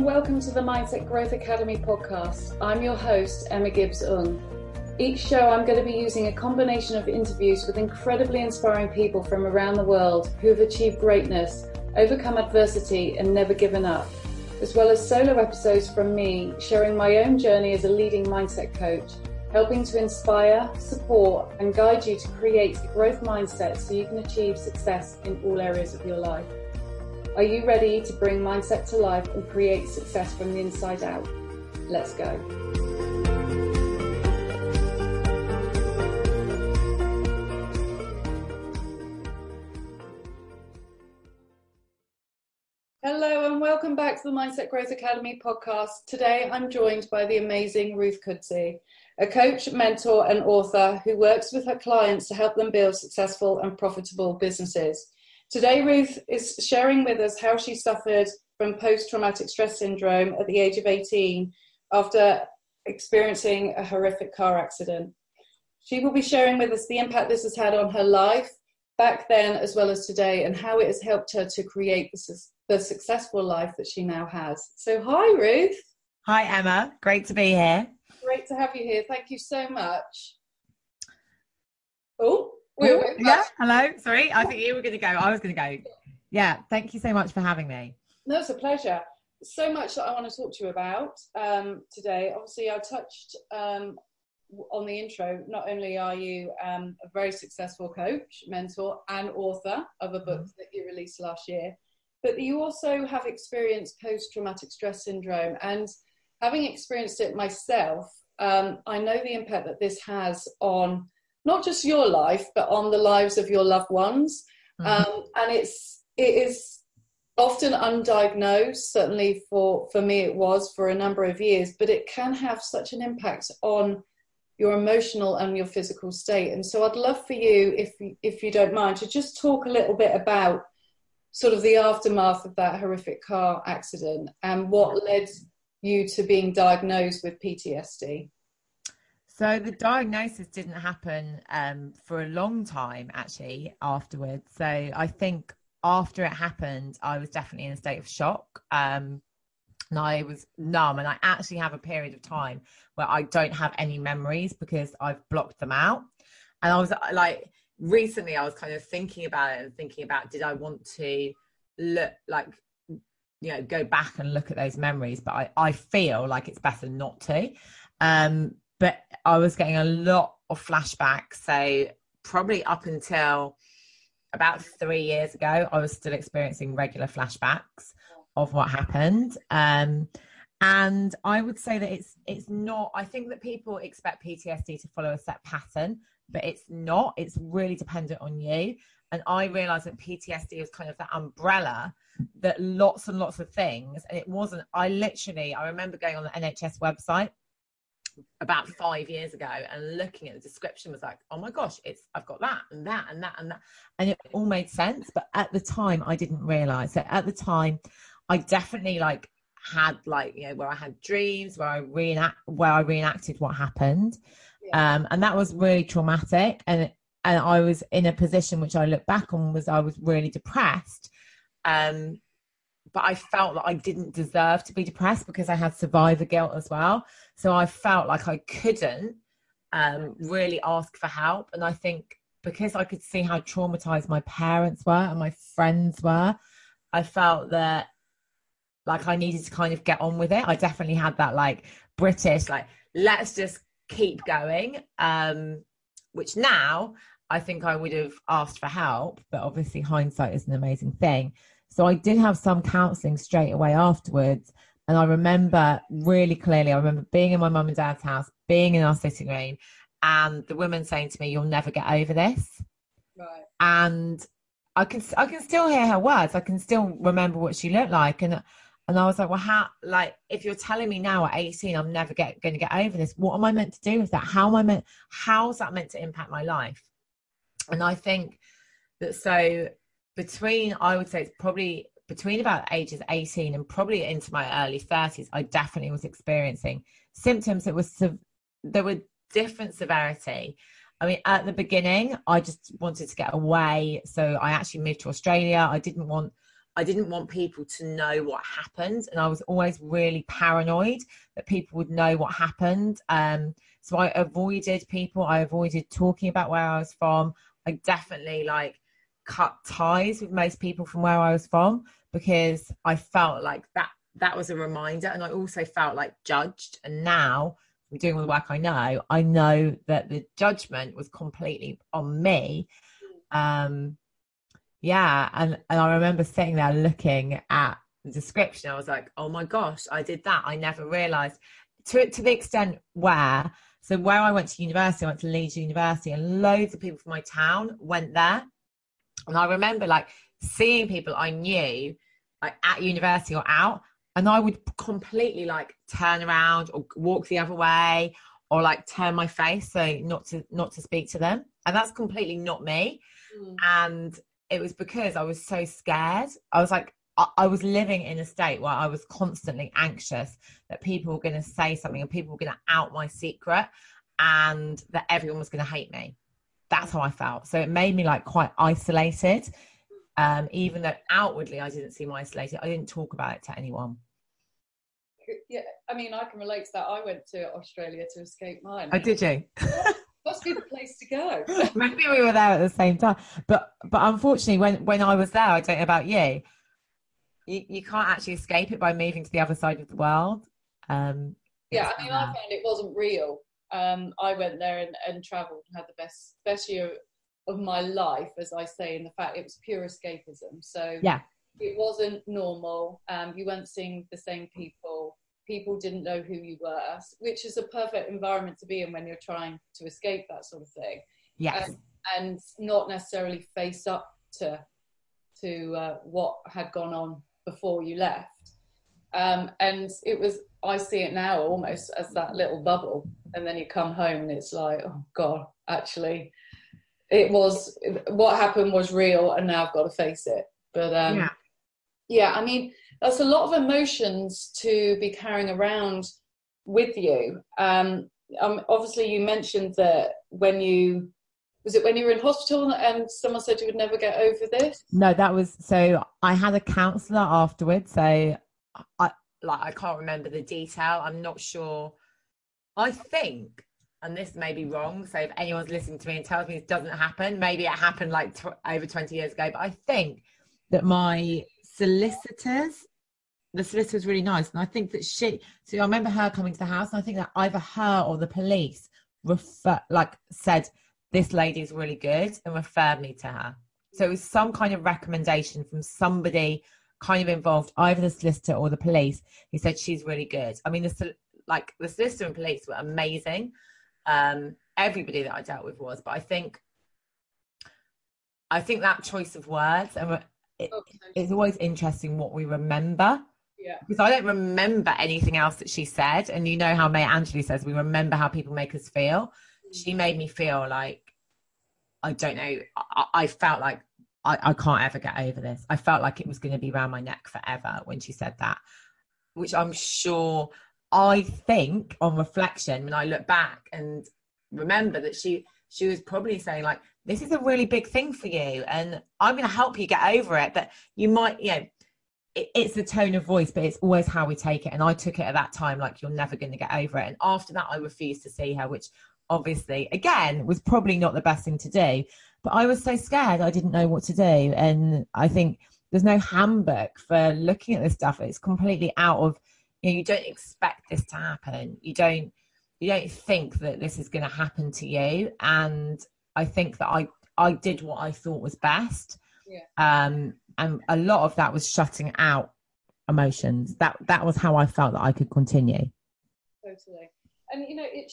and welcome to the Mindset Growth Academy podcast. I'm your host, Emma Gibbs-Ng. Each show, I'm going to be using a combination of interviews with incredibly inspiring people from around the world who have achieved greatness, overcome adversity, and never given up, as well as solo episodes from me sharing my own journey as a leading mindset coach, helping to inspire, support, and guide you to create a growth mindset so you can achieve success in all areas of your life. Are you ready to bring mindset to life and create success from the inside out? Let's go. Hello and welcome back to the Mindset Growth Academy podcast. Today I'm joined by the amazing Ruth Kudzi, a coach, mentor, and author who works with her clients to help them build successful and profitable businesses. Today, Ruth is sharing with us how she suffered from post traumatic stress syndrome at the age of 18 after experiencing a horrific car accident. She will be sharing with us the impact this has had on her life back then as well as today and how it has helped her to create the, the successful life that she now has. So, hi, Ruth. Hi, Emma. Great to be here. Great to have you here. Thank you so much. Oh, Ooh, yeah, hello. Sorry, I think you were going to go. I was going to go. Yeah, thank you so much for having me. No, it's a pleasure. So much that I want to talk to you about um, today. Obviously, I touched um, on the intro. Not only are you um, a very successful coach, mentor, and author of a book mm-hmm. that you released last year, but you also have experienced post traumatic stress syndrome. And having experienced it myself, um, I know the impact that this has on not just your life, but on the lives of your loved ones. Mm-hmm. Um, and it's it is often undiagnosed. Certainly for for me, it was for a number of years. But it can have such an impact on your emotional and your physical state. And so, I'd love for you, if if you don't mind, to just talk a little bit about sort of the aftermath of that horrific car accident and what led you to being diagnosed with PTSD. So the diagnosis didn't happen um, for a long time actually afterwards. So I think after it happened, I was definitely in a state of shock. Um, and I was numb, and I actually have a period of time where I don't have any memories because I've blocked them out. And I was like, recently, I was kind of thinking about it and thinking about did I want to look like you know go back and look at those memories but i i feel like it's better not to um but I was getting a lot of flashbacks. So probably up until about three years ago, I was still experiencing regular flashbacks of what happened. Um, and I would say that it's it's not. I think that people expect PTSD to follow a set pattern, but it's not. It's really dependent on you. And I realized that PTSD is kind of that umbrella that lots and lots of things. And it wasn't. I literally. I remember going on the NHS website about five years ago and looking at the description was like oh my gosh it's i've got that and that and that and that. And it all made sense but at the time i didn't realize that at the time i definitely like had like you know where i had dreams where i reenact where i reenacted what happened. Yeah. um and that was really traumatic and and i was in a position which i look back on was i was really depressed. Um but I felt that I didn't deserve to be depressed because I had survivor guilt as well. So I felt like I couldn't um, really ask for help. And I think because I could see how traumatized my parents were and my friends were, I felt that like I needed to kind of get on with it. I definitely had that like British, like, let's just keep going. Um, which now I think I would have asked for help, but obviously hindsight is an amazing thing. So I did have some counselling straight away afterwards. And I remember really clearly, I remember being in my mum and dad's house, being in our sitting room, and the woman saying to me, You'll never get over this. Right. And I can I can still hear her words. I can still remember what she looked like. And and I was like, well, how, like, if you're telling me now at 18, I'm never get, going to get over this, what am I meant to do with that? How am I meant, how's that meant to impact my life? And I think that so between I would say it's probably between about ages 18 and probably into my early 30s, I definitely was experiencing symptoms that was there were different severity. I mean, at the beginning, I just wanted to get away, so I actually moved to Australia. I didn't want I didn't want people to know what happened, and I was always really paranoid that people would know what happened. Um, so I avoided people. I avoided talking about where I was from. I definitely like cut ties with most people from where I was from because I felt like that that was a reminder, and I also felt like judged. And now, we're doing all the work I know, I know that the judgment was completely on me. Um, yeah, and and I remember sitting there looking at the description. I was like, oh my gosh, I did that. I never realised to to the extent where so where I went to university, I went to Leeds University, and loads of people from my town went there. And I remember like seeing people I knew like at university or out, and I would completely like turn around or walk the other way or like turn my face so not to not to speak to them. And that's completely not me. Mm. And it was because I was so scared. I was like, I was living in a state where I was constantly anxious that people were going to say something and people were going to out my secret and that everyone was going to hate me. That's how I felt. So it made me like quite isolated. Um, even though outwardly I didn't seem isolated, I didn't talk about it to anyone. Yeah, I mean, I can relate to that. I went to Australia to escape mine. Oh, did you? must be the place to go. Maybe we were there at the same time, but but unfortunately, when when I was there, I don't know about you. You, you can't actually escape it by moving to the other side of the world. Um, yeah, I mean, I found it wasn't real. Um, I went there and, and travelled and had the best best year of my life, as I say, in the fact it was pure escapism. So yeah, it wasn't normal. Um, you weren't seeing the same people people didn't know who you were, which is a perfect environment to be in when you're trying to escape that sort of thing. Yes. Um, and not necessarily face up to to uh, what had gone on before you left. Um, and it was, I see it now almost as that little bubble. And then you come home and it's like, oh God, actually, it was what happened was real, and now I've got to face it. But um, yeah. yeah, I mean, that's a lot of emotions to be carrying around with you. Um, um, obviously, you mentioned that when you was it when you were in hospital and someone said you would never get over this? No, that was so. I had a counsellor afterwards. So I like I can't remember the detail. I'm not sure. I think, and this may be wrong. So if anyone's listening to me and tells me this doesn't happen, maybe it happened like tw- over 20 years ago. But I think that my solicitors the solicitor was really nice. And I think that she, so I remember her coming to the house, and I think that either her or the police refer, like said, this lady is really good and referred me to her. So it was some kind of recommendation from somebody kind of involved, either the solicitor or the police, who said she's really good. I mean, the like the solicitor and police were amazing. Um, everybody that I dealt with was, but I think, I think that choice of words and it, it's always interesting what we remember yeah. Because I don't remember anything else that she said. And you know how Maya Angelou says we remember how people make us feel. Mm-hmm. She made me feel like I don't know. I, I felt like I, I, can't ever get over this. I felt like it was going to be around my neck forever when she said that, which I'm sure I think on reflection when I look back and remember that she she was probably saying like this is a really big thing for you and I'm going to help you get over it. But you might you know it's the tone of voice, but it's always how we take it. And I took it at that time like you're never going to get over it. And after that, I refused to see her, which obviously, again, was probably not the best thing to do. But I was so scared, I didn't know what to do. And I think there's no handbook for looking at this stuff. It's completely out of you know, you don't expect this to happen. You don't you don't think that this is going to happen to you. And I think that I I did what I thought was best. Yeah. Um, and a lot of that was shutting out emotions. That that was how I felt that I could continue. Totally, and you know, it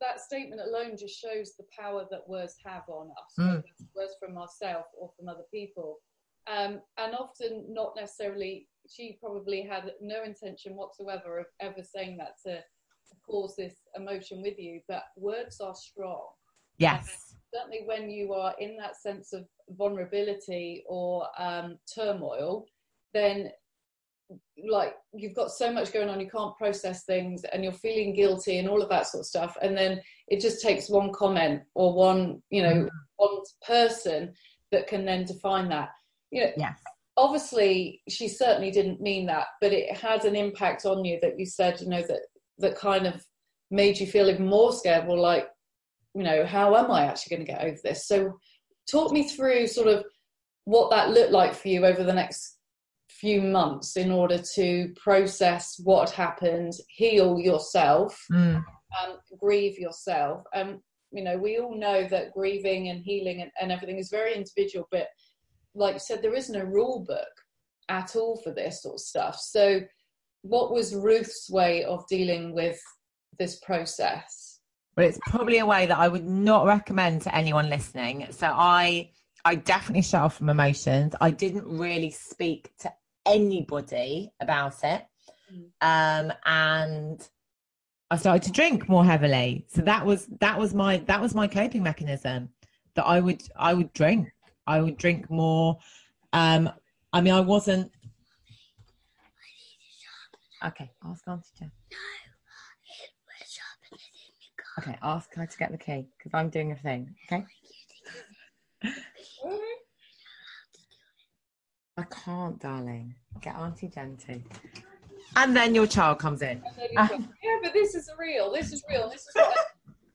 that, statement alone just shows the power that words have on us, mm. words from ourselves or from other people, um, and often not necessarily. She probably had no intention whatsoever of ever saying that to, to cause this emotion with you, but words are strong. Yes certainly when you are in that sense of vulnerability or um, turmoil, then like you've got so much going on, you can't process things, and you're feeling guilty and all of that sort of stuff. And then it just takes one comment or one, you know, mm. one person that can then define that. You know, yes. obviously she certainly didn't mean that, but it had an impact on you that you said, you know, that that kind of made you feel even more scared. Well, like, you know, how am I actually going to get over this? So, talk me through sort of what that looked like for you over the next few months in order to process what happened, heal yourself, mm. um, grieve yourself. Um, you know, we all know that grieving and healing and, and everything is very individual, but like you said, there isn't a rule book at all for this sort of stuff. So, what was Ruth's way of dealing with this process? Well, it's probably a way that I would not recommend to anyone listening. So, I I definitely shut off from emotions. I didn't really speak to anybody about it, mm. um, and I started to drink more heavily. So that was that was my that was my coping mechanism. That I would I would drink I would drink more. Um, I mean, I wasn't. Okay, ask Auntie Jen. No, Okay, ask her to get the key because I'm doing a thing. Okay. I can't, darling. Get Auntie Jen to. And then your child comes in. yeah, but this is real. This is real. This is what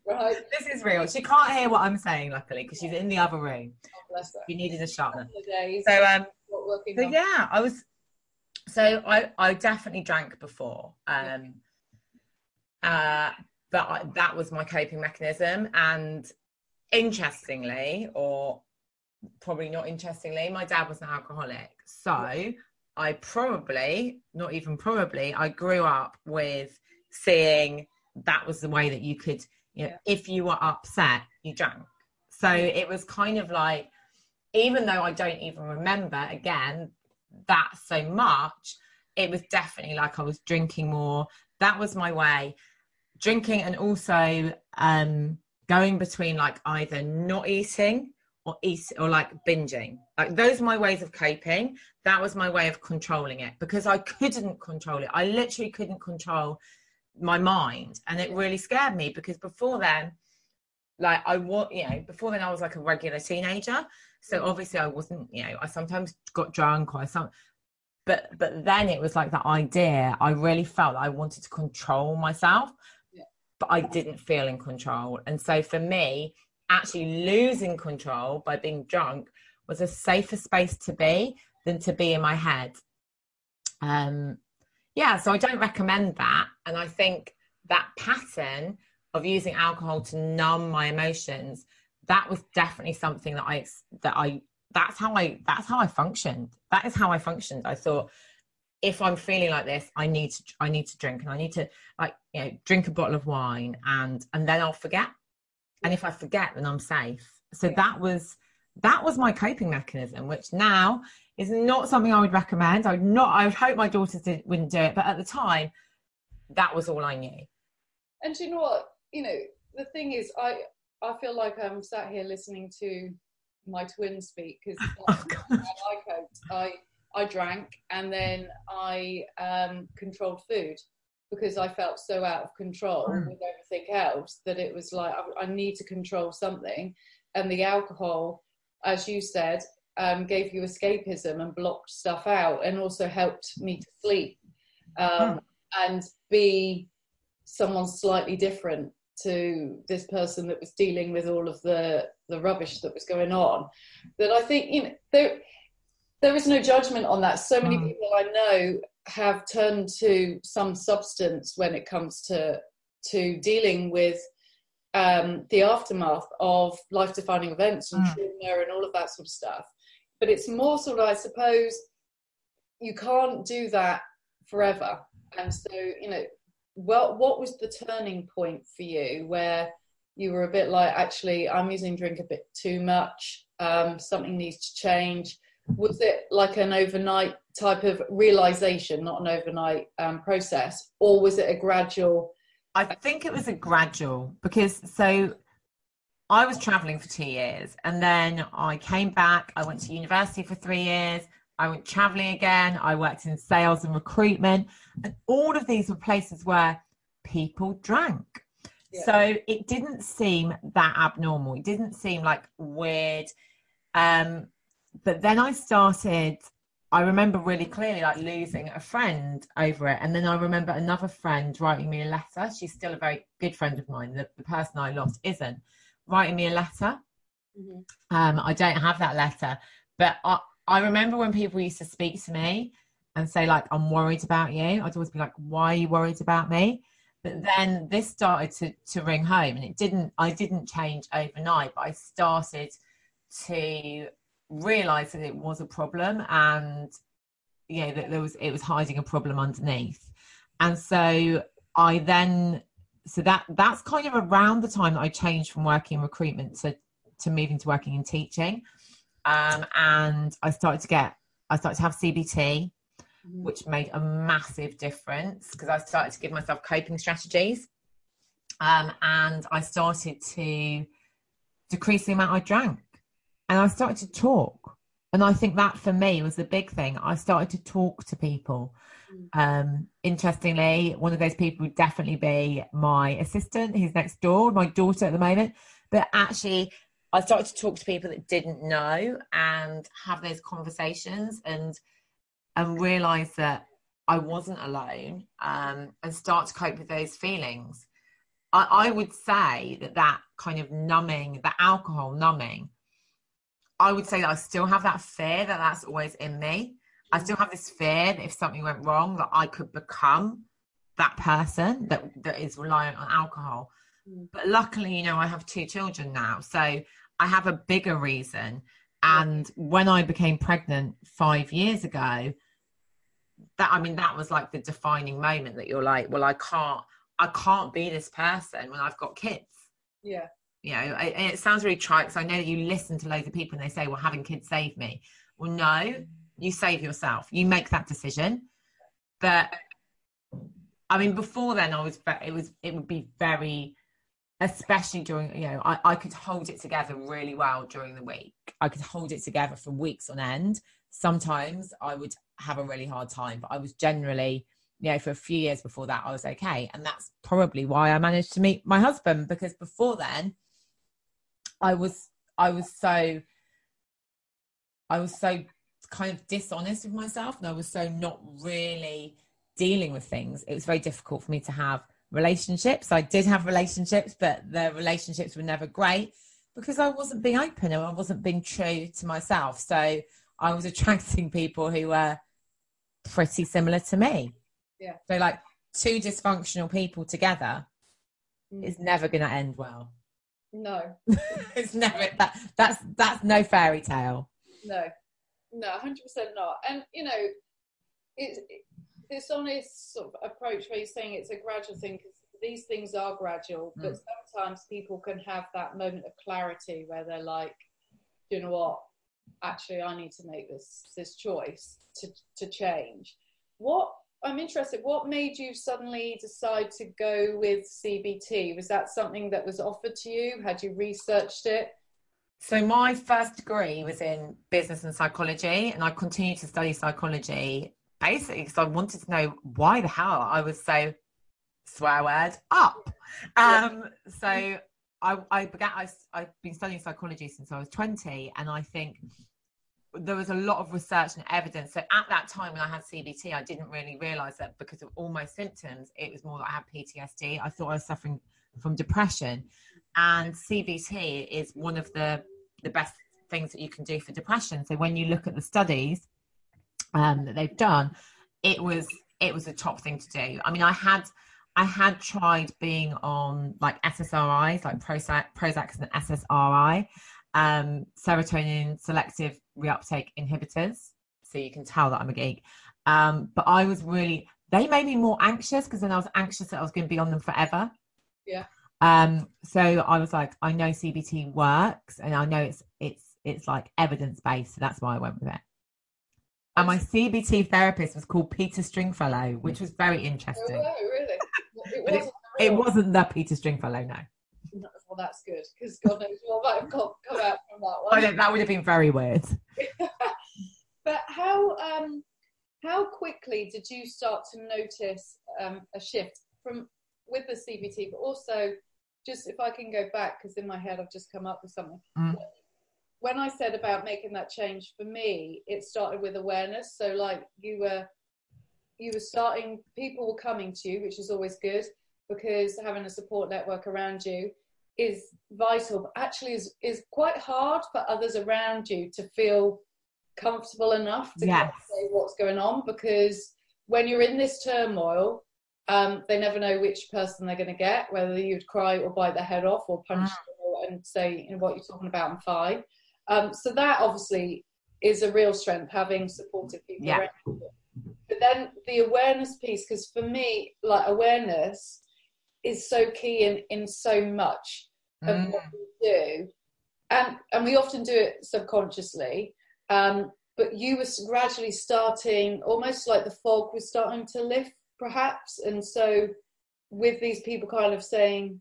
Right. This is real. She can't hear what I'm saying, luckily, because she's in the other room. Oh, bless her. You needed a sharpener. So, um, so yeah, I was. So I, I definitely drank before. Um, uh, but I, that was my coping mechanism. And interestingly, or probably not interestingly, my dad was an alcoholic. So I probably, not even probably, I grew up with seeing that was the way that you could you know, if you were upset, you drank. So it was kind of like, even though I don't even remember again that so much, it was definitely like I was drinking more. That was my way. Drinking and also um, going between like either not eating or eat or like binging. Like those are my ways of coping. That was my way of controlling it because I couldn't control it. I literally couldn't control my mind and it really scared me because before then like i was you know before then i was like a regular teenager so obviously i wasn't you know i sometimes got drunk or some but but then it was like that idea i really felt i wanted to control myself yeah. but i didn't feel in control and so for me actually losing control by being drunk was a safer space to be than to be in my head um yeah, so I don't recommend that. And I think that pattern of using alcohol to numb my emotions, that was definitely something that I that I that's how I that's how I functioned. That is how I functioned. I thought if I'm feeling like this, I need to I need to drink and I need to like you know drink a bottle of wine and and then I'll forget. And if I forget, then I'm safe. So that was that was my coping mechanism, which now is not something I would recommend. I would not. I would hope my daughters did, wouldn't do it, but at the time, that was all I knew. And you know what? You know, the thing is, I I feel like I'm sat here listening to my twin speak because oh, I coped. I I drank and then I um, controlled food because I felt so out of control mm. with everything else that it was like I, I need to control something, and the alcohol, as you said, um, gave you escapism and blocked stuff out and also helped me to sleep um, hmm. and be someone slightly different to this person that was dealing with all of the the rubbish that was going on that i think you know there there is no judgment on that so many mm. people i know have turned to some substance when it comes to to dealing with um, the aftermath of life defining events and mm. trauma and all of that sort of stuff. But it's more sort of i suppose you can't do that forever. And so you know well what was the turning point for you where you were a bit like actually i'm using drink a bit too much um, something needs to change. Was it like an overnight type of realization not an overnight um, process or was it a gradual i think it was a gradual because so I was traveling for two years and then I came back. I went to university for three years. I went traveling again. I worked in sales and recruitment. And all of these were places where people drank. Yeah. So it didn't seem that abnormal. It didn't seem like weird. Um, but then I started I remember really clearly like losing a friend over it. And then I remember another friend writing me a letter. She's still a very good friend of mine. The, the person I lost isn't writing me a letter. Mm-hmm. Um, I don't have that letter, but I, I remember when people used to speak to me and say like, I'm worried about you. I'd always be like, why are you worried about me? But then this started to, to ring home and it didn't, I didn't change overnight, but I started to realize that it was a problem and you know that there was it was hiding a problem underneath. And so i then so that that's kind of around the time that i changed from working in recruitment to to moving to working in teaching. Um, and i started to get i started to have cbt mm-hmm. which made a massive difference because i started to give myself coping strategies. Um, and i started to decrease the amount i drank and I started to talk. And I think that for me was the big thing. I started to talk to people. Mm. Um, interestingly, one of those people would definitely be my assistant who's next door, my daughter at the moment. But actually, I started to talk to people that didn't know and have those conversations and and realize that I wasn't alone um, and start to cope with those feelings. I, I would say that that kind of numbing, the alcohol numbing, I would say that I still have that fear that that's always in me. I still have this fear that if something went wrong, that I could become that person that that is reliant on alcohol. Mm. But luckily, you know, I have two children now, so I have a bigger reason. And when I became pregnant five years ago, that I mean, that was like the defining moment that you're like, well, I can't, I can't be this person when I've got kids. Yeah you know and it sounds really trite because i know that you listen to loads of people and they say well having kids saved me. Well no you save yourself. You make that decision. But i mean before then i was it was it would be very especially during you know I, I could hold it together really well during the week. I could hold it together for weeks on end. Sometimes i would have a really hard time but i was generally you know for a few years before that i was okay. And that's probably why i managed to meet my husband because before then I was I was so I was so kind of dishonest with myself and I was so not really dealing with things. It was very difficult for me to have relationships. I did have relationships, but the relationships were never great because I wasn't being open and I wasn't being true to myself. So I was attracting people who were pretty similar to me. Yeah. So like two dysfunctional people together mm. is never going to end well. No. it's never that that's that's no fairy tale. No. No, hundred percent not. And you know, it, it, this honest sort of approach where you're saying it's a gradual thing because these things are gradual, mm. but sometimes people can have that moment of clarity where they're like, you know what, actually I need to make this this choice to to change. What I'm interested. What made you suddenly decide to go with CBT? Was that something that was offered to you? Had you researched it? So my first degree was in business and psychology, and I continued to study psychology basically because I wanted to know why the hell I was so swear word up. Um, so I, I began. I, I've been studying psychology since I was twenty, and I think there was a lot of research and evidence. So at that time when I had CBT, I didn't really realize that because of all my symptoms, it was more that I had PTSD. I thought I was suffering from depression. And CBT is one of the, the best things that you can do for depression. So when you look at the studies um, that they've done, it was it was a top thing to do. I mean, I had I had tried being on like SSRIs, like Prozac, Prozac and SSRI, um, serotonin selective reuptake inhibitors. So you can tell that I'm a geek. Um, but I was really, they made me more anxious because then I was anxious that I was going to be on them forever. Yeah. Um, so I was like, I know CBT works and I know it's, it's, it's like evidence based. So that's why I went with it. And my CBT therapist was called Peter Stringfellow, which was very interesting. Oh, really? It wasn't, it, it wasn't the Peter Stringfellow, no well, that's good because God knows what might have come, come out from that one. I that would have been very weird. but how um, how quickly did you start to notice um, a shift from with the CBT, but also just if I can go back because in my head I've just come up with something. Mm. when I said about making that change for me, it started with awareness. So like you were you were starting people were coming to you, which is always good because having a support network around you is vital, but actually is is quite hard for others around you to feel comfortable enough to yes. say what's going on because when you're in this turmoil, um, they never know which person they're going to get, whether you'd cry or bite their head off or punch mm. them and say, you know, what you're talking about, I'm fine. Um, so that obviously is a real strength, having supportive people yeah. around you. But then the awareness piece, because for me, like awareness is so key in, in so much of mm. what we do. And, and we often do it subconsciously. Um, but you were gradually starting, almost like the fog was starting to lift, perhaps. And so, with these people kind of saying,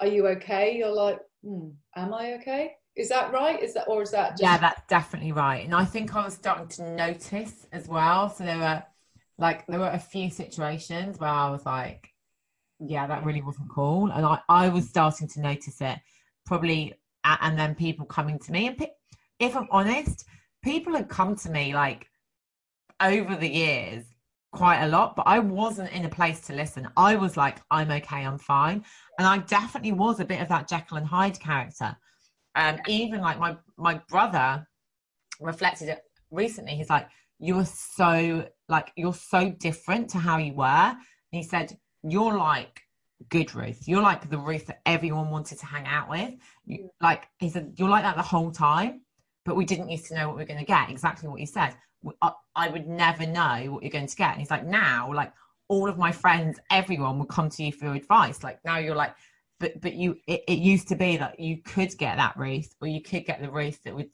"Are you okay?" You're like, hmm, "Am I okay?" Is that right? Is that or is that? Just- yeah, that's definitely right. And I think I was starting to notice as well. So there were like there were a few situations where I was like, "Yeah, that really wasn't cool," and I I was starting to notice it probably, and then people coming to me and if I'm honest, people had come to me like over the years quite a lot, but I wasn't in a place to listen. I was like, I'm okay, I'm fine. And I definitely was a bit of that Jekyll and Hyde character. Um, even like my my brother reflected it recently. He's like, You're so like you're so different to how you were. And he said, You're like good Ruth. You're like the Ruth that everyone wanted to hang out with. You, like he said, you're like that the whole time but we didn't used to know what we are going to get. Exactly what you said. I would never know what you're going to get. And he's like, now, like all of my friends, everyone would come to you for advice. Like now you're like, but but you, it, it used to be that you could get that Ruth, or you could get the Ruth that would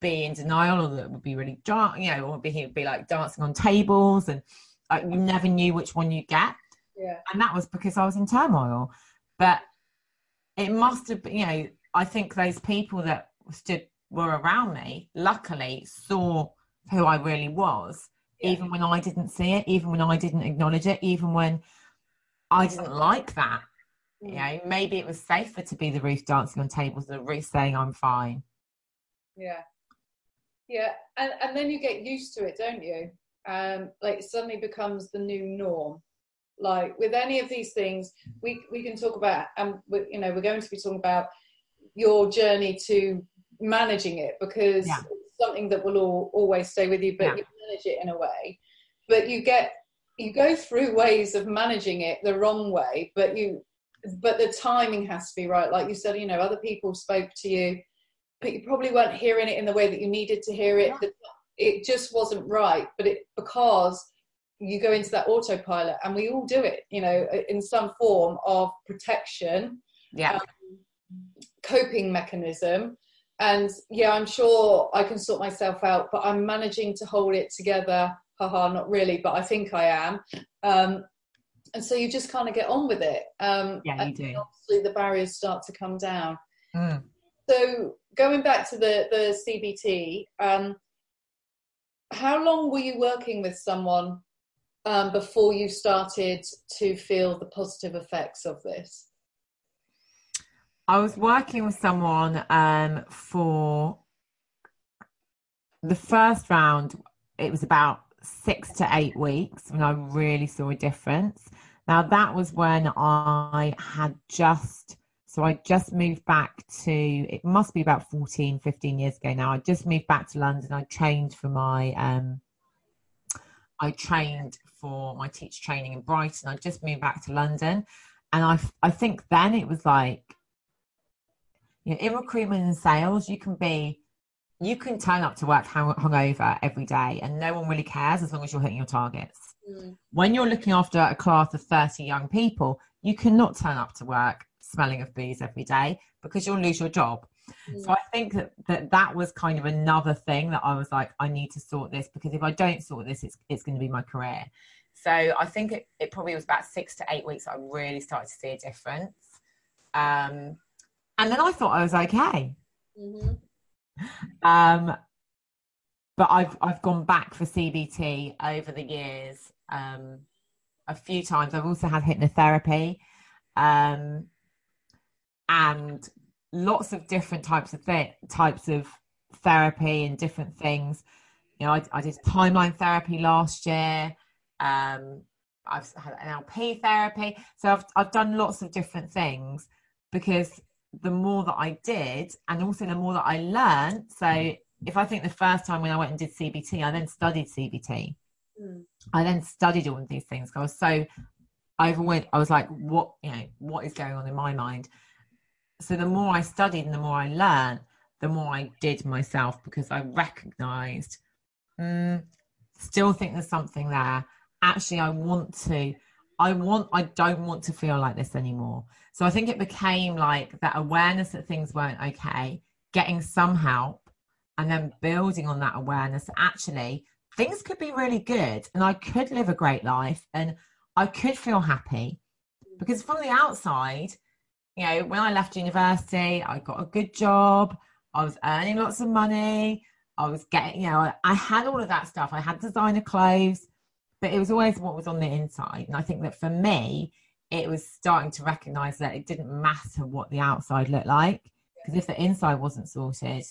be in denial, or that would be really dark, you know, or be he would be like dancing on tables, and like you never knew which one you'd get. Yeah. And that was because I was in turmoil. But it must have been, you know, I think those people that stood were around me luckily saw who I really was, yeah. even when I didn't see it, even when I didn't acknowledge it, even when I didn't like that. Mm. You know, maybe it was safer to be the Ruth dancing on tables than the Ruth saying I'm fine. Yeah. Yeah. And and then you get used to it, don't you? Um, like it suddenly becomes the new norm. Like with any of these things, we we can talk about, and um, you know, we're going to be talking about your journey to managing it because yeah. it's something that will all, always stay with you, but yeah. you manage it in a way. But you get you go through ways of managing it the wrong way, but you but the timing has to be right. Like you said, you know, other people spoke to you, but you probably weren't hearing it in the way that you needed to hear it. Yeah. It just wasn't right. But it because you go into that autopilot, and we all do it, you know, in some form of protection, yeah, um, coping mechanism. And yeah i'm sure i can sort myself out but i'm managing to hold it together. Haha not really but i think i am. Um, and so you just kind of get on with it um, yeah you do. obviously the barriers start to come down. Mm. so going back to the the cbt um, how long were you working with someone um, before you started to feel the positive effects of this I was working with someone um, for the first round. It was about six to eight weeks and I really saw a difference. Now, that was when I had just, so I just moved back to, it must be about 14, 15 years ago now. I just moved back to London. I trained for my, um, I trained for my teacher training in Brighton. I just moved back to London. And I, I think then it was like, you know, in recruitment and sales, you can be, you can turn up to work hung, hungover every day and no one really cares as long as you're hitting your targets. Mm. When you're looking after a class of 30 young people, you cannot turn up to work smelling of booze every day because you'll lose your job. Mm. So I think that, that that was kind of another thing that I was like, I need to sort this because if I don't sort this, it's, it's going to be my career. So I think it, it probably was about six to eight weeks I really started to see a difference. Um, and then I thought I was okay. Mm-hmm. Um, but I've I've gone back for CBT over the years um, a few times. I've also had hypnotherapy, um, and lots of different types of th- types of therapy and different things. You know, I, I did timeline therapy last year. Um, I've had NLP therapy. So I've, I've done lots of different things because the more that I did, and also the more that I learned. So if I think the first time when I went and did CBT, I then studied CBT. Mm. I then studied all of these things. I was so overwhelmed. I was like, what, you know, what is going on in my mind? So the more I studied and the more I learned, the more I did myself because I recognized, mm, still think there's something there. Actually, I want to, I want, I don't want to feel like this anymore. So I think it became like that awareness that things weren't okay, getting some help, and then building on that awareness. Actually, things could be really good, and I could live a great life, and I could feel happy. Because from the outside, you know, when I left university, I got a good job. I was earning lots of money. I was getting, you know, I had all of that stuff. I had designer clothes, but it was always what was on the inside. And I think that for me, it was starting to recognize that it didn't matter what the outside looked like. Because if the inside wasn't sorted,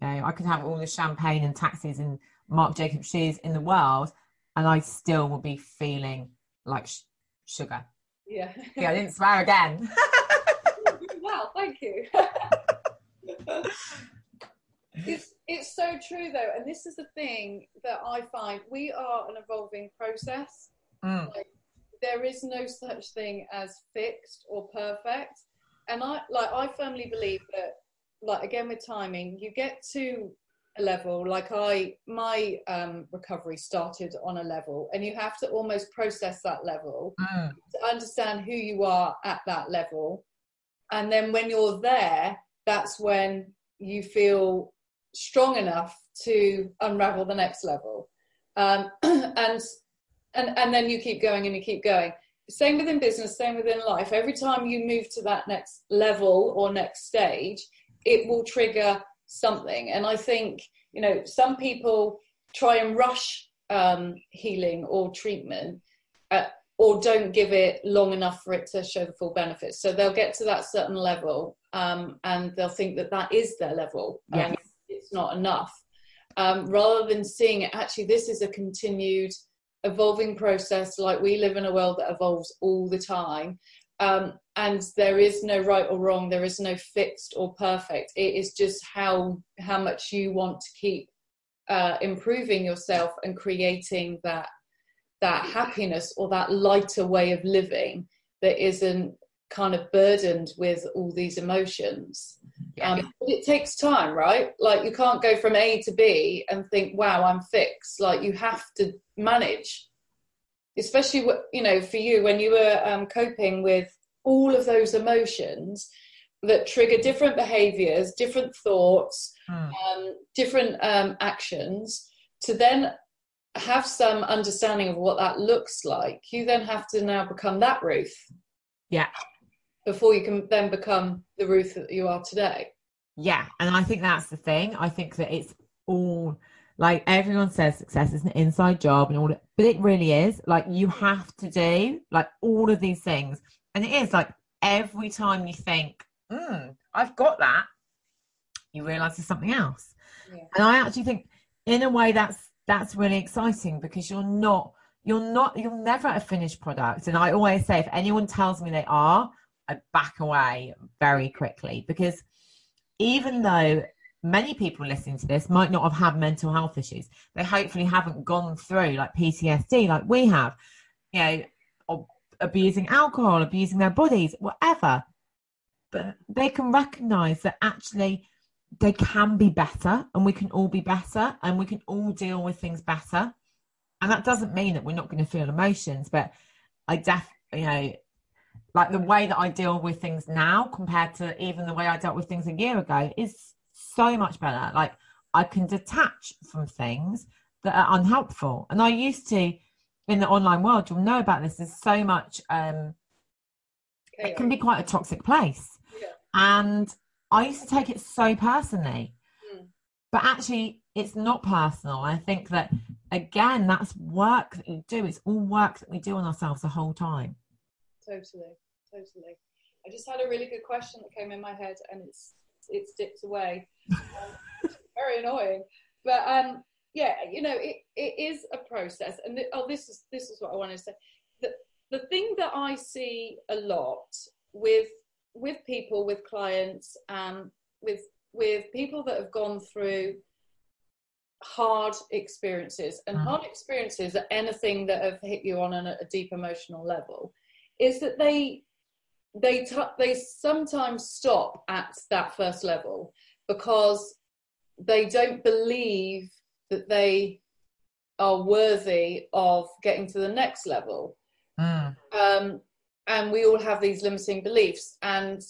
you know, I could have all the champagne and taxis and Marc Jacobs shoes in the world, and I still would be feeling like sh- sugar. Yeah. yeah, I didn't swear again. wow, thank you. it's it's so true though, and this is the thing that I find we are an evolving process. Mm. Like, there is no such thing as fixed or perfect, and I like I firmly believe that like again with timing, you get to a level like I my um, recovery started on a level, and you have to almost process that level mm. to understand who you are at that level, and then when you're there, that's when you feel strong enough to unravel the next level. Um, and and and then you keep going and you keep going. Same within business, same within life. Every time you move to that next level or next stage, it will trigger something. And I think you know some people try and rush um, healing or treatment. Uh, or don't give it long enough for it to show the full benefits. So they'll get to that certain level um, and they'll think that that is their level. Yes. And it's not enough. Um, rather than seeing it, actually, this is a continued evolving process. Like we live in a world that evolves all the time. Um, and there is no right or wrong. There is no fixed or perfect. It is just how how much you want to keep uh, improving yourself and creating that that happiness or that lighter way of living that isn't kind of burdened with all these emotions. Yeah. Um, it takes time, right? Like you can't go from A to B and think, "Wow, I'm fixed." Like you have to manage, especially you know for you when you were um, coping with all of those emotions that trigger different behaviors, different thoughts, hmm. um, different um, actions. To then have some understanding of what that looks like, you then have to now become that Ruth. Yeah. Before you can then become the Ruth that you are today. Yeah. And I think that's the thing. I think that it's all like everyone says success is an inside job and all that, but it really is. Like you have to do like all of these things. And it is like every time you think, hmm, I've got that, you realize there's something else. Yeah. And I actually think in a way that's that's really exciting because you're not you're not you're never a finished product and i always say if anyone tells me they are i back away very quickly because even though many people listening to this might not have had mental health issues. They hopefully haven't gone through like ptsd like we have you know or abusing alcohol abusing their bodies whatever. But they can recognize that actually they can be better and we can all be better and we can all deal with things better. And that doesn't mean that we're not going to feel emotions but i def you know like the way that i deal with things now compared to even the way i dealt with things a year ago is so much better like i can detach from things that are unhelpful and i used to in the online world you'll know about this there's so much um it can be quite a toxic place yeah. and I used to take it so personally. Mm. But actually, it's not personal. I think that, again, that's work that you do. It's all work that we do on ourselves the whole time. Totally, totally. I just had a really good question that came in my head and it's it's dipped away. Very annoying. But um, yeah, you know, it, it is a process. And th- oh, this is this is what I wanted to say. The the thing that I see a lot with with people, with clients, um, with with people that have gone through hard experiences and mm-hmm. hard experiences are anything that have hit you on a, a deep emotional level is that they they they sometimes stop at that first level because they don't believe that they are worthy of getting to the next level. Mm. Um, and we all have these limiting beliefs. And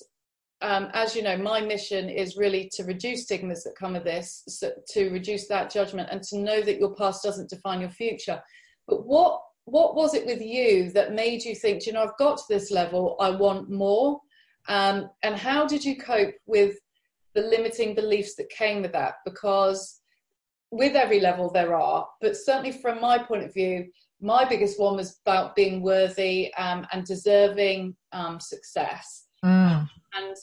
um, as you know, my mission is really to reduce stigmas that come with this, so to reduce that judgment, and to know that your past doesn't define your future. But what what was it with you that made you think, you know, I've got to this level, I want more? Um, and how did you cope with the limiting beliefs that came with that because with every level there are but certainly from my point of view my biggest one was about being worthy um, and deserving um, success mm. and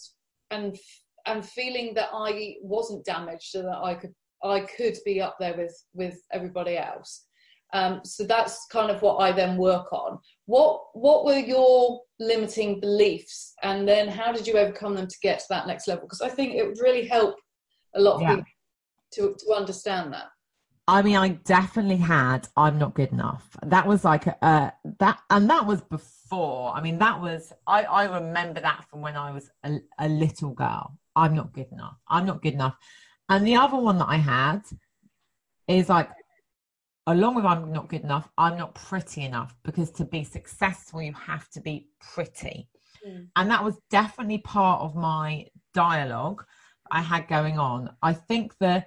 and and feeling that i wasn't damaged so that i could i could be up there with with everybody else um, so that's kind of what I then work on. What what were your limiting beliefs, and then how did you overcome them to get to that next level? Because I think it would really help a lot of yeah. people to to understand that. I mean, I definitely had. I'm not good enough. That was like uh, that, and that was before. I mean, that was. I I remember that from when I was a, a little girl. I'm not good enough. I'm not good enough. And the other one that I had is like along with I'm not good enough, I'm not pretty enough because to be successful, you have to be pretty. Mm. And that was definitely part of my dialogue I had going on. I think the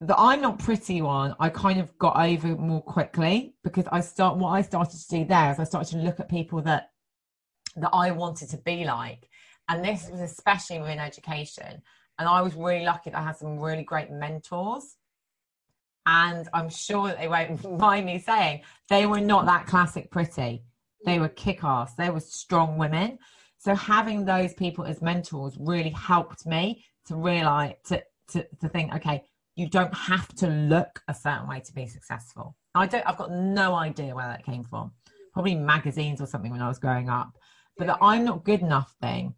the I'm not pretty one, I kind of got over more quickly because I start what I started to do there is I started to look at people that that I wanted to be like. And this was especially within education. And I was really lucky that I had some really great mentors and I'm sure they won't mind me saying they were not that classic pretty. They were kick ass, they were strong women. So having those people as mentors really helped me to realize to, to, to think, okay, you don't have to look a certain way to be successful. I don't I've got no idea where that came from. Probably magazines or something when I was growing up. But the I'm not good enough thing,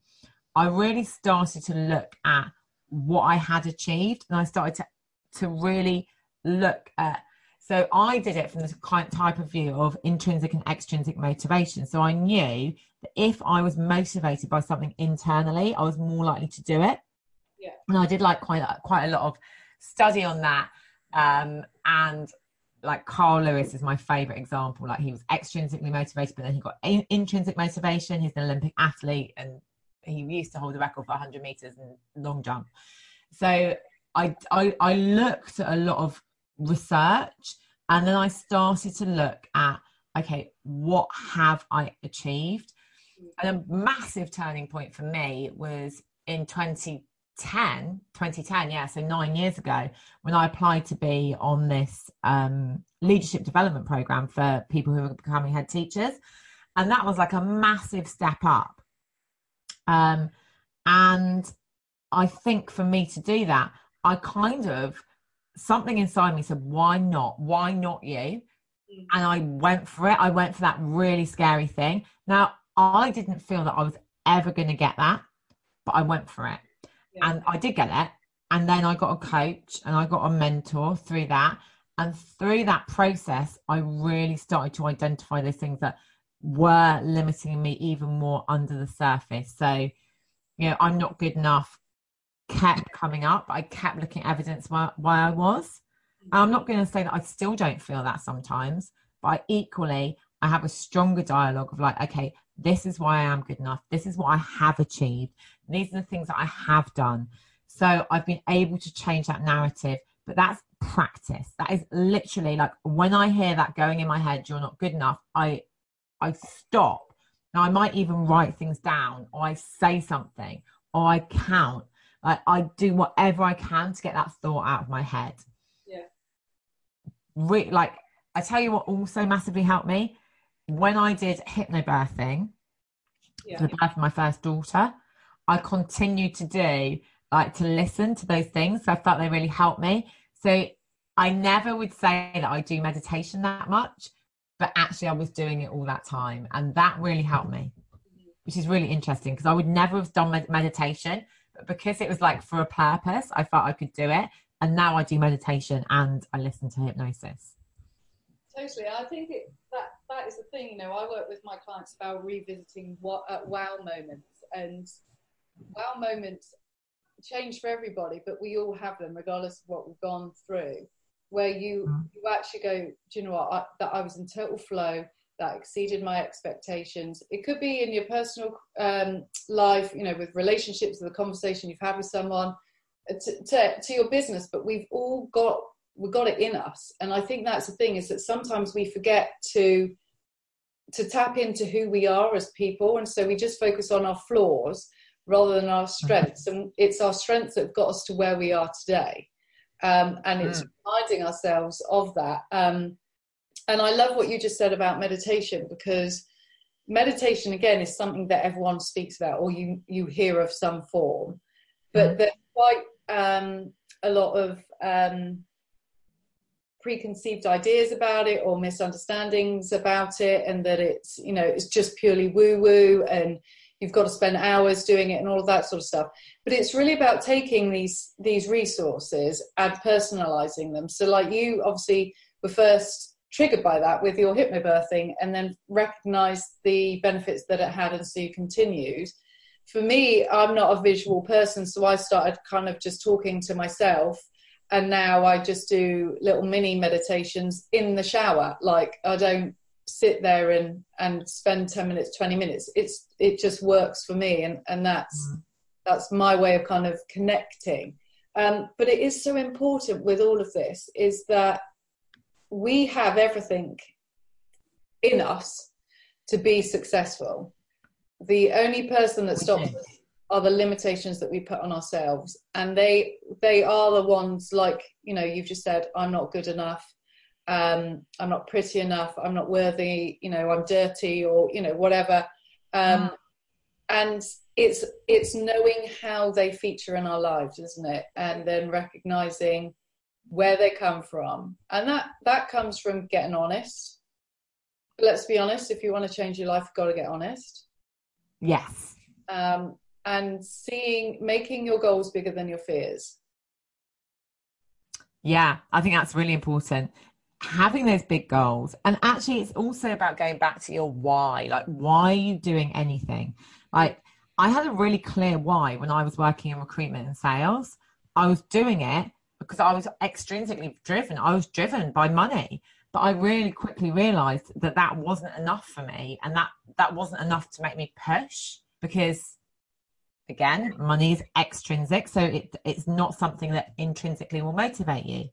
I really started to look at what I had achieved and I started to to really look at so I did it from the kind type of view of intrinsic and extrinsic motivation. So I knew that if I was motivated by something internally, I was more likely to do it. Yeah. And I did like quite a, quite a lot of study on that. Um, and like Carl Lewis is my favorite example. Like he was extrinsically motivated, but then he got in- intrinsic motivation. He's an Olympic athlete, and he used to hold the record for 100 meters and long jump. So I, I, I looked at a lot of research and then I started to look at okay, what have I achieved? And a massive turning point for me was in 2010, 2010, yeah, so nine years ago, when I applied to be on this um, leadership development program for people who are becoming head teachers. And that was like a massive step up. Um, and I think for me to do that, I kind of something inside me said, why not? Why not you? Mm. And I went for it. I went for that really scary thing. Now, I didn't feel that I was ever going to get that, but I went for it. Yeah. And I did get it. And then I got a coach and I got a mentor through that. And through that process, I really started to identify those things that were limiting me even more under the surface. So, you know, I'm not good enough kept coming up. I kept looking at evidence why, why I was. I'm not going to say that I still don't feel that sometimes, but I equally I have a stronger dialogue of like, okay, this is why I am good enough. This is what I have achieved. These are the things that I have done. So I've been able to change that narrative, but that's practice. That is literally like when I hear that going in my head, you're not good enough, I I stop. Now I might even write things down or I say something or I count I, I do whatever I can to get that thought out of my head. Yeah. Re- like, I tell you what also massively helped me when I did hypnobirthing. yeah. the birth of my first daughter. I continued to do like to listen to those things. So I felt they really helped me. So I never would say that I do meditation that much, but actually I was doing it all that time. And that really helped me, mm-hmm. which is really interesting because I would never have done med- meditation, but because it was like for a purpose, I felt I could do it. And now I do meditation and I listen to hypnosis. Totally. I think it, that that is the thing. You know, I work with my clients about revisiting what uh, wow moments, and wow moments change for everybody, but we all have them, regardless of what we've gone through. Where you mm. you actually go, do you know what? I, that I was in total flow. That exceeded my expectations. It could be in your personal um, life, you know, with relationships, with the conversation you've had with someone, uh, to, to, to your business. But we've all got we've got it in us, and I think that's the thing is that sometimes we forget to to tap into who we are as people, and so we just focus on our flaws rather than our strengths. And it's our strengths that got us to where we are today. Um, and it's mm. reminding ourselves of that. Um, and I love what you just said about meditation because meditation again is something that everyone speaks about or you you hear of some form, but mm. there's quite um, a lot of um, preconceived ideas about it or misunderstandings about it, and that it's you know it's just purely woo woo and you've got to spend hours doing it and all of that sort of stuff. But it's really about taking these these resources and personalizing them. So like you obviously were first triggered by that with your hypnobirthing and then recognized the benefits that it had and so you continued. For me i'm not a visual person so i started kind of just talking to myself and now i just do little mini meditations in the shower. Like i don't sit there and and spend 10 minutes 20 minutes. It's it just works for me and and that's mm. that's my way of kind of connecting. Um, but it is so important with all of this is that we have everything in us to be successful the only person that stops us are the limitations that we put on ourselves and they they are the ones like you know you've just said i'm not good enough um, I'm not pretty enough, I'm not worthy, you know, I'm dirty or, you know, whatever. Um, mm. And it's, it's knowing how they feature in our lives, isn't it? And then recognizing where they come from. And that, that comes from getting honest. Let's be honest, if you want to change your life, you've got to get honest. Yes. Um, and seeing, making your goals bigger than your fears. Yeah, I think that's really important having those big goals and actually it's also about going back to your why like why are you doing anything like i had a really clear why when i was working in recruitment and sales i was doing it because i was extrinsically driven i was driven by money. But i really quickly realized that that wasn't enough for me and that that wasn't enough to make me push because again money is extrinsic so it, it's not something that intrinsically will motivate you.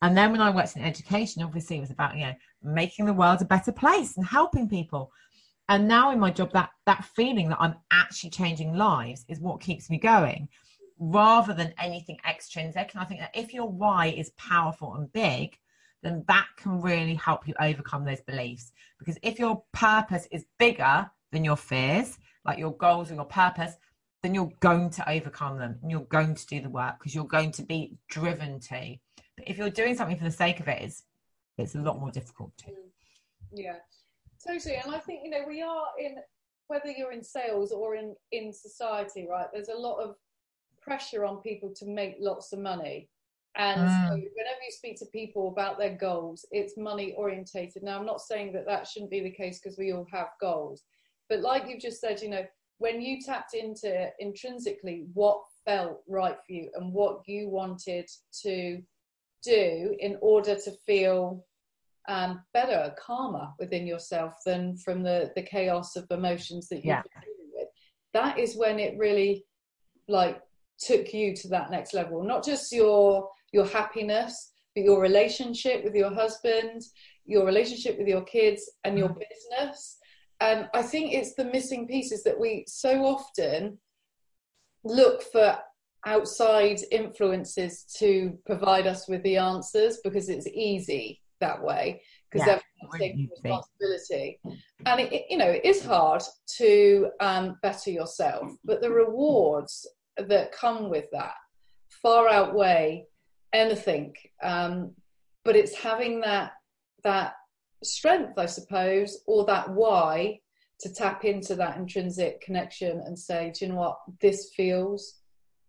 And then when I worked in education, obviously it was about, you know, making the world a better place and helping people. And now in my job, that that feeling that I'm actually changing lives is what keeps me going rather than anything extrinsic. And I think that if your why is powerful and big, then that can really help you overcome those beliefs. Because if your purpose is bigger than your fears, like your goals or your purpose, then you're going to overcome them and you're going to do the work because you're going to be driven to. But if you're doing something for the sake of it, it's it's a lot more difficult to. Mm. Yeah, totally. And I think you know we are in whether you're in sales or in in society, right? There's a lot of pressure on people to make lots of money. And mm. so whenever you speak to people about their goals, it's money orientated. Now, I'm not saying that that shouldn't be the case because we all have goals. But like you've just said, you know, when you tapped into intrinsically what felt right for you and what you wanted to do in order to feel um, better, calmer within yourself than from the, the chaos of emotions that you're yeah. dealing with. That is when it really like took you to that next level. Not just your your happiness, but your relationship with your husband, your relationship with your kids, and your mm. business. And I think it's the missing pieces that we so often look for outside influences to provide us with the answers because it's easy that way because yeah, everyone's taking responsibility. And it, you know, it is hard to um, better yourself, but the rewards that come with that far outweigh anything. Um, but it's having that that strength, I suppose, or that why to tap into that intrinsic connection and say, do you know what, this feels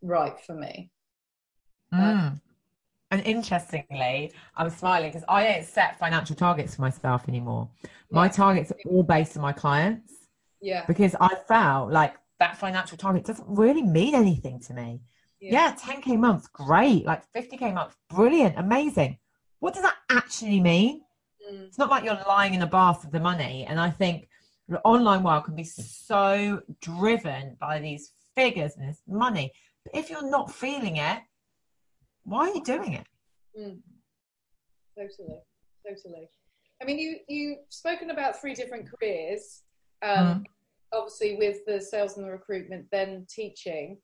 right for me. Mm. And interestingly, I'm smiling because I don't set financial targets for myself anymore. My targets are all based on my clients. Yeah. Because I felt like that financial target doesn't really mean anything to me. Yeah, yeah 10k months, great. Like 50k months, brilliant, amazing. What does that actually mean? Mm. It's not like you're lying in a bath of the money. And I think the online world can be so driven by these figures and this money. But if you're not feeling it, why are you doing it? Mm. Totally, totally. I mean, you you've spoken about three different careers. Um, mm. Obviously, with the sales and the recruitment, then teaching.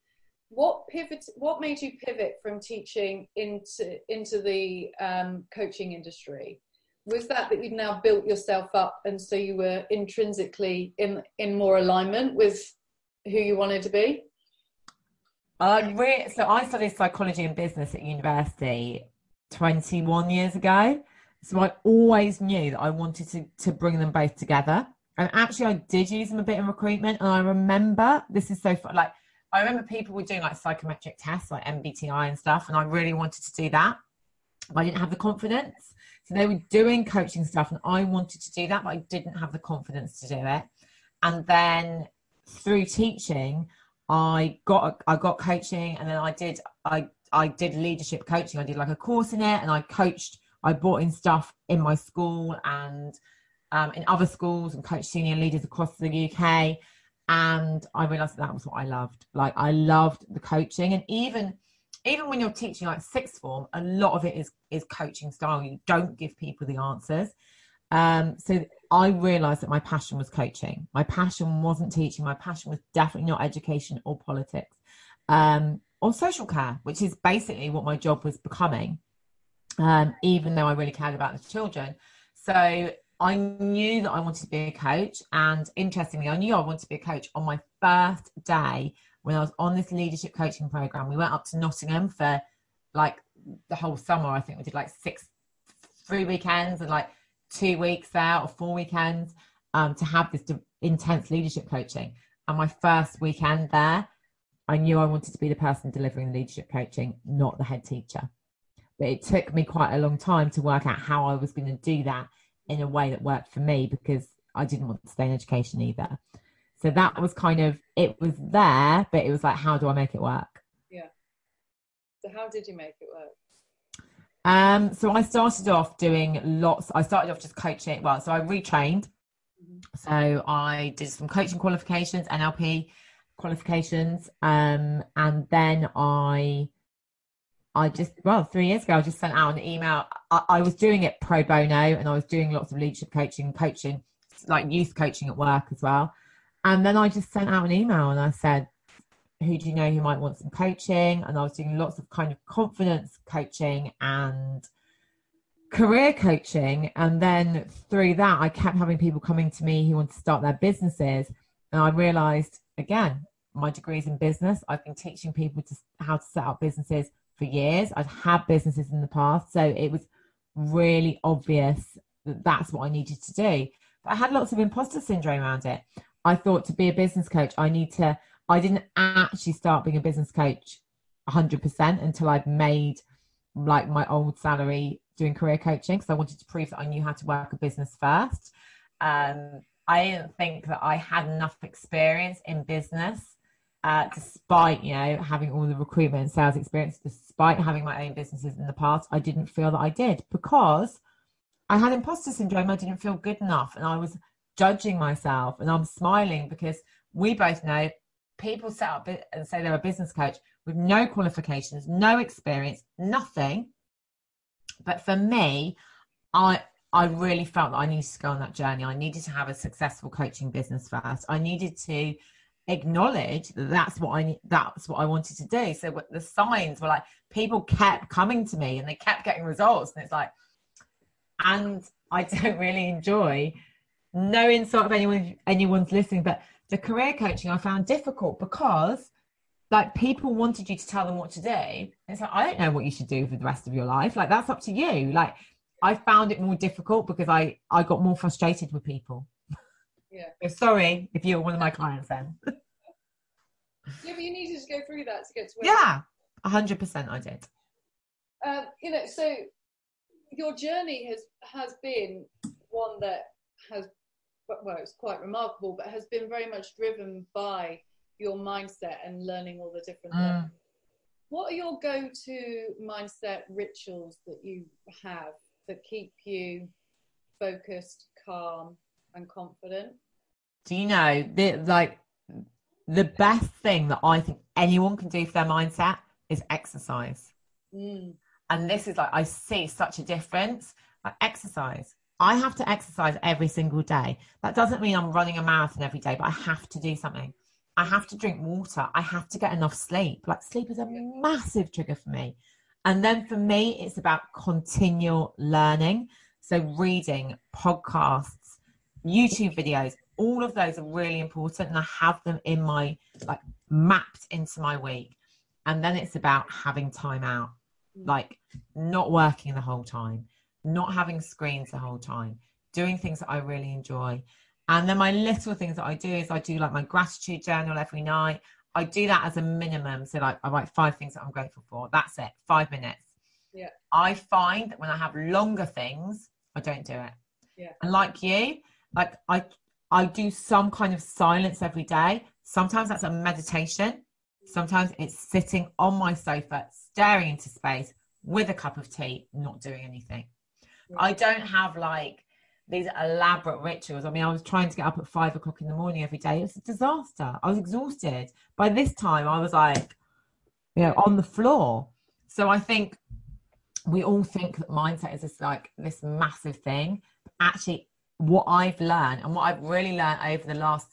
What pivot? What made you pivot from teaching into into the um, coaching industry? Was that that you'd now built yourself up, and so you were intrinsically in in more alignment with who you wanted to be? Uh, so I studied psychology and business at university 21 years ago. So I always knew that I wanted to, to bring them both together. And actually, I did use them a bit in recruitment. And I remember this is so fun. Like, I remember people were doing like psychometric tests, like MBTI and stuff. And I really wanted to do that. But I didn't have the confidence. So they were doing coaching stuff, and I wanted to do that, but I didn't have the confidence to do it. And then through teaching, I got I got coaching, and then I did I I did leadership coaching. I did like a course in it, and I coached. I brought in stuff in my school and um, in other schools and coached senior leaders across the UK. And I realized that, that was what I loved. Like I loved the coaching, and even even when you're teaching like sixth form, a lot of it is is coaching style. You don't give people the answers. Um, so I realized that my passion was coaching. My passion wasn't teaching. My passion was definitely not education or politics um, or social care, which is basically what my job was becoming, um, even though I really cared about the children. So I knew that I wanted to be a coach. And interestingly, I knew I wanted to be a coach on my first day when I was on this leadership coaching program. We went up to Nottingham for like the whole summer. I think we did like six, three weekends and like two weeks there or four weekends um, to have this intense leadership coaching. And my first weekend there, I knew I wanted to be the person delivering the leadership coaching, not the head teacher. But it took me quite a long time to work out how I was going to do that in a way that worked for me because I didn't want to stay in education either. So that was kind of it was there, but it was like, how do I make it work? Yeah. So how did you make it work? Um, so I started off doing lots. I started off just coaching. Well, so I retrained. Mm-hmm. So I did some coaching qualifications, NLP qualifications, um, and then I, I just well three years ago I just sent out an email. I, I was doing it pro bono, and I was doing lots of leadership coaching, coaching, like youth coaching at work as well. And then I just sent out an email and I said, who do you know who might want some coaching? And I was doing lots of kind of confidence coaching and career coaching. And then through that, I kept having people coming to me who want to start their businesses. And I realized again, my degrees in business. I've been teaching people to how to set up businesses for years. I've had businesses in the past. So it was really obvious that that's what I needed to do. But I had lots of imposter syndrome around it. I thought to be a business coach, I need to I didn't actually start being a business coach 100% until I'd made like my old salary doing career coaching because I wanted to prove that I knew how to work a business first. Um, I didn't think that I had enough experience in business, uh, despite you know having all the recruitment and sales experience, despite having my own businesses in the past. I didn't feel that I did because I had imposter syndrome. I didn't feel good enough, and I was judging myself. And I'm smiling because we both know people set up and say they're a business coach with no qualifications, no experience, nothing. But for me, I I really felt that I needed to go on that journey. I needed to have a successful coaching business first. I needed to acknowledge that that's what I that's what I wanted to do. So the signs were like people kept coming to me and they kept getting results, and it's like and I don't really enjoy. No insult of anyone anyone's listening, but the career coaching I found difficult because like people wanted you to tell them what to do. It's like I don't know what you should do for the rest of your life. Like that's up to you. Like I found it more difficult because I I got more frustrated with people. Yeah. So sorry if you're one of my clients then. yeah, but you needed to go through that to get to where. Yeah, hundred percent, I did. Um, you know, so your journey has has been one that has well, it's quite remarkable, but has been very much driven by your mindset and learning all the different. Mm. What are your go-to mindset rituals that you have that keep you focused, calm, and confident? Do you know the like the best thing that I think anyone can do for their mindset is exercise. Mm. And this is like I see such a difference. Like exercise. I have to exercise every single day. That doesn't mean I'm running a marathon every day, but I have to do something. I have to drink water. I have to get enough sleep. Like sleep is a massive trigger for me. And then for me, it's about continual learning. So reading, podcasts, YouTube videos, all of those are really important. And I have them in my, like mapped into my week. And then it's about having time out, mm. like not working the whole time, not having screens the whole time, doing things that I really enjoy. And then my little things that I do is I do like my gratitude journal every night. I do that as a minimum. So like I write five things that I'm grateful for. That's it. Five minutes. Yeah. I find that when I have longer things, I don't do it. Yeah. And like you, like I I do some kind of silence every day. Sometimes that's a meditation. Sometimes it's sitting on my sofa, staring into space with a cup of tea, not doing anything. I don't have like these elaborate rituals. I mean, I was trying to get up at five o'clock in the morning every day. It was a disaster. I was exhausted. By this time, I was like, you know, on the floor. So I think we all think that mindset is this like this massive thing. Actually, what I've learned and what I've really learned over the last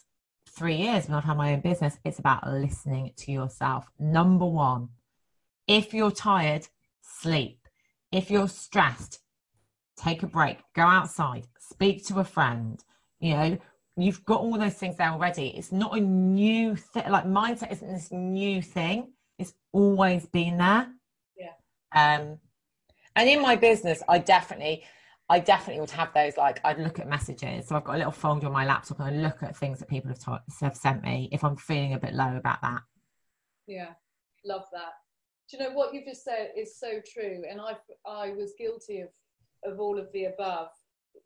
three years when I've had my own business, it's about listening to yourself. Number one, if you're tired, sleep. If you're stressed, take a break, go outside, speak to a friend. You know, you've got all those things there already. It's not a new thing. Like mindset isn't this new thing. It's always been there. Yeah. Um, and in my business, I definitely, I definitely would have those. Like I'd look at messages. So I've got a little folder on my laptop, and I look at things that people have, have sent me if I'm feeling a bit low about that. Yeah, love that. Do you know what you just said is so true? And I, I was guilty of of all of the above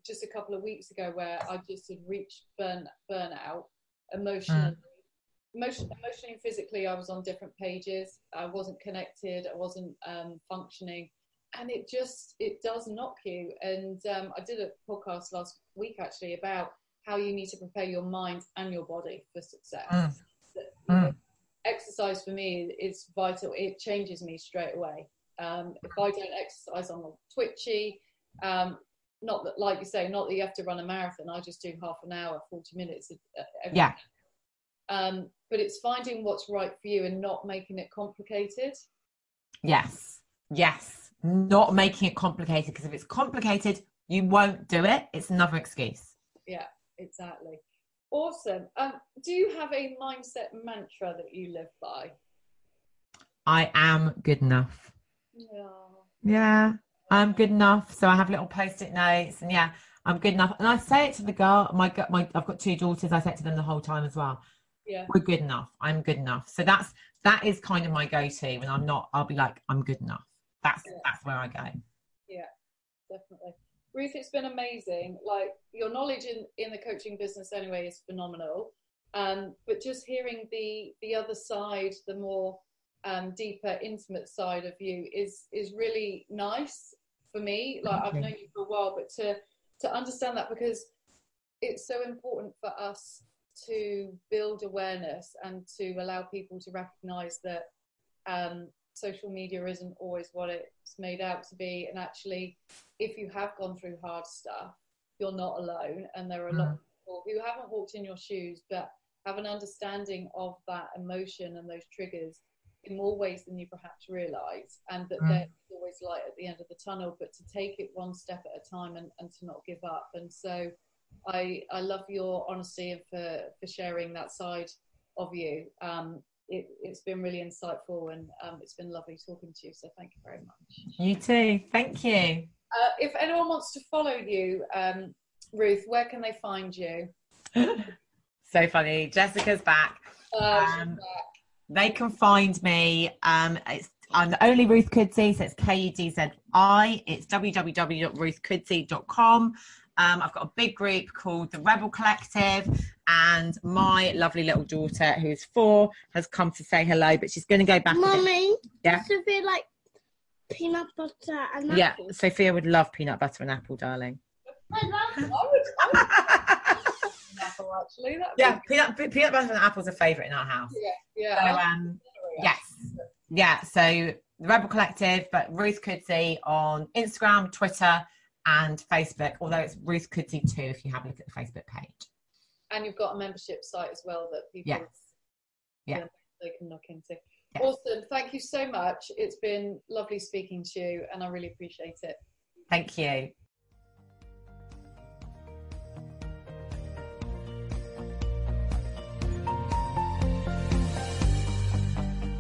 just a couple of weeks ago where I just had reached burn burnout emotionally. Mm. Emotion, emotionally and physically, I was on different pages. I wasn't connected. I wasn't um, functioning, and it just it does knock you. And um, I did a podcast last week actually about how you need to prepare your mind and your body for success. Mm. mm. exercise for me is vital. It changes me straight away. Um, if I don't exercise, I'm twitchy. Um, not that, like you say, not that you have to run a marathon. I just do half an hour, 40 minutes. yeah. Um, but it's finding what's right for you and not making it complicated. Yes. Yes. Not making it complicated because if it's complicated, you won't do it. It's another excuse. Yeah, exactly. Awesome. Um, do you have a mindset mantra that you live by? I am good enough. Yeah. Yeah. I'm good enough. So I have little post-it notes, and yeah, I'm good enough. And I say it to the girl. My my I've got two daughters. I say it to them the whole time as well. Yeah, we're good enough. I'm good enough. So that's that is kind of my go-to. When I'm not, I'll be like, I'm good enough. That's yeah. that's where I go. Yeah, definitely. Ruth, it's been amazing. Like your knowledge in in the coaching business anyway is phenomenal. Um, but just hearing the the other side, the more um, deeper, intimate side of you is is really nice for me. Like I've known you for a while, but to to understand that because it's so important for us to build awareness and to allow people to recognize that um, social media isn't always what it's made out to be. And actually, if you have gone through hard stuff, you're not alone. And there are a lot of mm. people who haven't walked in your shoes, but have an understanding of that emotion and those triggers in more ways than you perhaps realise, and that Mm. there's always light at the end of the tunnel, but to take it one step at a time and, and to not give up. And so I, I love your honesty and for, for sharing that side of you. Um, it, it's been really insightful and um, it's been lovely talking to you. So thank you very much. You too. Thank you. Uh, if anyone wants to follow you, um, Ruth, where can they find you? so funny. Jessica's back. Uh, Um, They can find me. Um, it's I'm the only Ruth Kudzi, so it's K U D Z I. It's www.ruthkudzi.com. Um, I've got a big group called the Rebel Collective, and my lovely little daughter, who's four, has come to say hello, but she's going to go back. a bit- Mommy, Yeah. does it like peanut butter and Yeah. Sophia would love peanut butter and apple, darling. I love I would, apple, actually. That'd yeah, peanut peanut butter and apple's a favourite in our house. Yeah, So yeah. um, yes, yeah. So the Rebel Collective, but Ruth Kudzi on Instagram, Twitter, and Facebook. Although it's Ruth Kudzi too, if you have a look at the Facebook page. And you've got a membership site as well that people Yes. Yeah. can- they can look into. Yeah. Awesome. Thank you so much. It's been lovely speaking to you, and I really appreciate it. Thank you.